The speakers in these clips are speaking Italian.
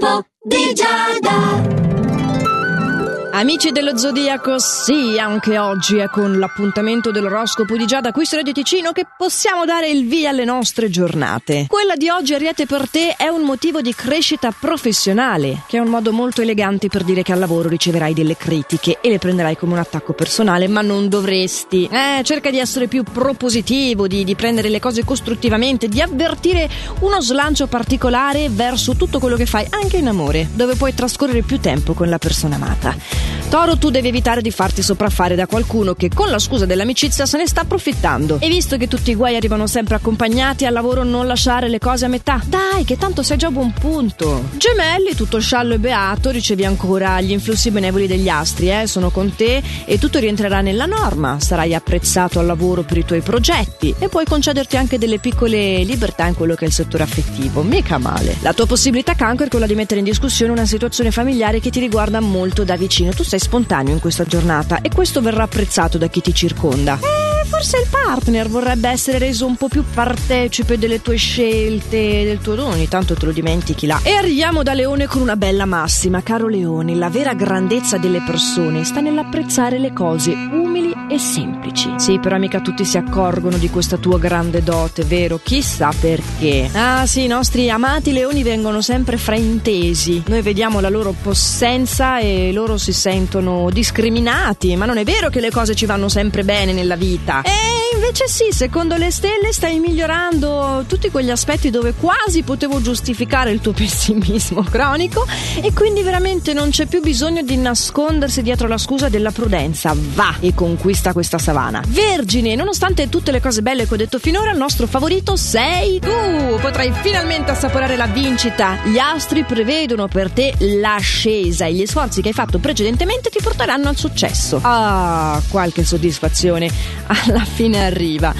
L'oroscopo di Giada. Amici dello Zodiaco, sì, anche oggi è con l'appuntamento dell'oroscopo di Giada qui su Radio Ticino che possiamo dare il via alle nostre giornate. Quella di oggi, Ariete, per te è un motivo di crescita professionale, che è un modo molto elegante per dire che al lavoro riceverai delle critiche e le prenderai come un attacco personale, ma non dovresti. Eh, cerca di essere più propositivo, di, di prendere le cose costruttivamente, di avvertire uno slancio particolare verso tutto quello che fai, anche in amore, dove puoi trascorrere più tempo con la persona amata. Toro, tu devi evitare di farti sopraffare da qualcuno che con la scusa dell'amicizia se ne sta approfittando. E visto che tutti i guai arrivano sempre accompagnati, al lavoro non lasciare le cose a metà. Dai, che tanto sei già a buon punto. Gemelli, tutto sciallo e beato, ricevi ancora gli influssi benevoli degli astri, eh, sono con te e tutto rientrerà nella norma. Sarai apprezzato al lavoro per i tuoi progetti e puoi concederti anche delle piccole libertà in quello che è il settore affettivo. Mica male. La tua possibilità cancro è quella di mettere in discussione una situazione familiare che ti riguarda molto da vicino tu sei spontaneo in questa giornata e questo verrà apprezzato da chi ti circonda. Forse il partner vorrebbe essere reso un po' più partecipe delle tue scelte, del tuo dono, ogni tanto te lo dimentichi là. E arriviamo da Leone con una bella massima, caro Leone, la vera grandezza delle persone sta nell'apprezzare le cose umili e semplici. Sì, però mica tutti si accorgono di questa tua grande dote, vero? Chissà perché. Ah sì, i nostri amati leoni vengono sempre fraintesi. Noi vediamo la loro possenza e loro si sentono discriminati, ma non è vero che le cose ci vanno sempre bene nella vita. E invece sì, secondo le stelle stai migliorando tutti quegli aspetti dove quasi potevo giustificare il tuo pessimismo cronico e quindi veramente non c'è più bisogno di nascondersi dietro la scusa della prudenza. Va e conquista questa savana. Vergine, nonostante tutte le cose belle che ho detto finora, il nostro favorito sei tu. Potrai finalmente assaporare la vincita. Gli astri prevedono per te l'ascesa e gli sforzi che hai fatto precedentemente ti porteranno al successo. Ah, qualche soddisfazione alla fine arriva.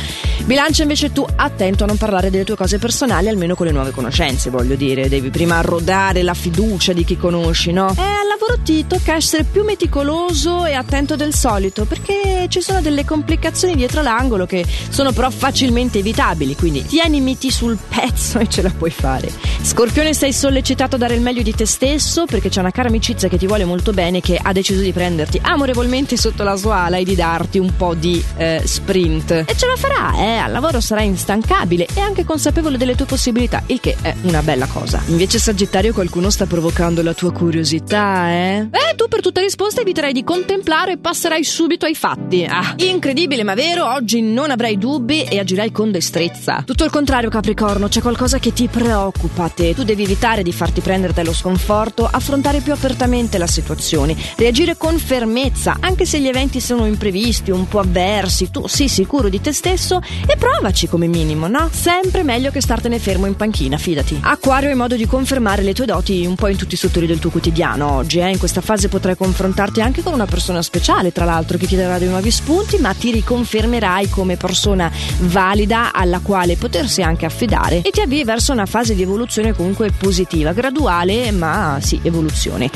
Bilancia invece tu attento a non parlare delle tue cose personali, almeno con le nuove conoscenze, voglio dire, devi prima rodare la fiducia di chi conosci, no? E al lavoro ti tocca essere più meticoloso e attento del solito, perché ci sono delle complicazioni dietro l'angolo che sono però facilmente evitabili, quindi tienimiti sul pezzo e ce la puoi fare. Scorpione sei sollecitato a dare il meglio di te stesso perché c'è una cara amicizia che ti vuole molto bene che ha deciso di prenderti amorevolmente sotto la sua ala e di darti un po' di eh, sprint. E ce la farà, eh, al lavoro sarai instancabile e anche consapevole delle tue possibilità, il che è una bella cosa. Invece Sagittario qualcuno sta provocando la tua curiosità, eh? Eh, tu per tutta risposta eviterai di contemplare e passerai subito ai fatti. Ah, incredibile ma vero, oggi non avrai dubbi e agirai con destrezza. Tutto il contrario Capricorno, c'è qualcosa che ti preoccupa te. Tu devi evitare di farti prendere dallo sconforto, affrontare più apertamente la situazione, reagire con fermezza, anche se gli eventi sono imprevisti, un po' avversi, tu sii sicuro di te stesso e provaci come minimo, no? Sempre meglio che startene fermo in panchina, fidati. Acquario hai modo di confermare le tue doti un po' in tutti i settori del tuo quotidiano oggi, eh? In questa fase potrai confrontarti anche con una persona speciale, tra l'altro, che ti darà dei nuovi spunti, ma ti riconfermerai come persona valida alla quale potersi anche affidare e ti avvii verso una fase di evoluzione comunque positiva, graduale, ma sì, evoluzione.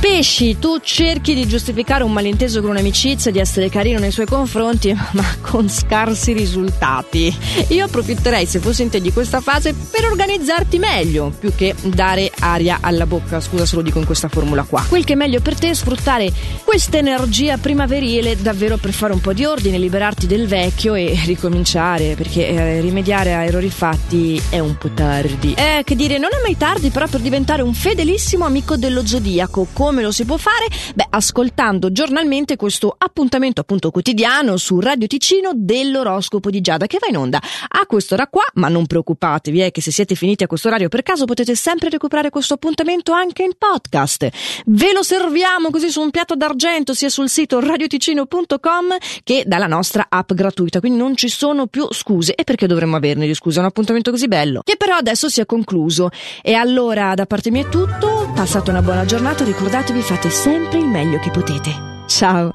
Pesci, tu cerchi di giustificare un malinteso con un'amicizia, di essere carino nei suoi confronti, ma con scarsi risultati. Io approfitterei, se fossi in te, di questa fase per organizzarti meglio, più che dare aria alla bocca. Scusa se lo dico in questa formula qua. Quel che è meglio per te è sfruttare questa energia primaverile davvero per fare un po' di ordine, liberarti del vecchio e ricominciare, perché eh, rimediare a errori fatti è un po' tardi. Eh, che dire, non è mai tardi però per diventare un fedelissimo amico dello zodiaco. Come lo si può fare? Beh, ascoltando giornalmente questo appuntamento appunto quotidiano su Radio Ticino dell'oroscopo di Giada che va in onda a quest'ora qua, ma non preoccupatevi, è che se siete finiti a questo orario per caso potete sempre recuperare questo appuntamento anche in podcast. Ve lo serviamo così su un piatto d'argento sia sul sito radioticino.com che dalla nostra app gratuita, quindi non ci sono più scuse. E perché dovremmo averne di scuse? È un appuntamento così bello. Che però adesso si è concluso. E allora da parte mia è tutto, passate una buona giornata, ricordatevi fate sempre il meglio che potete. Ciao!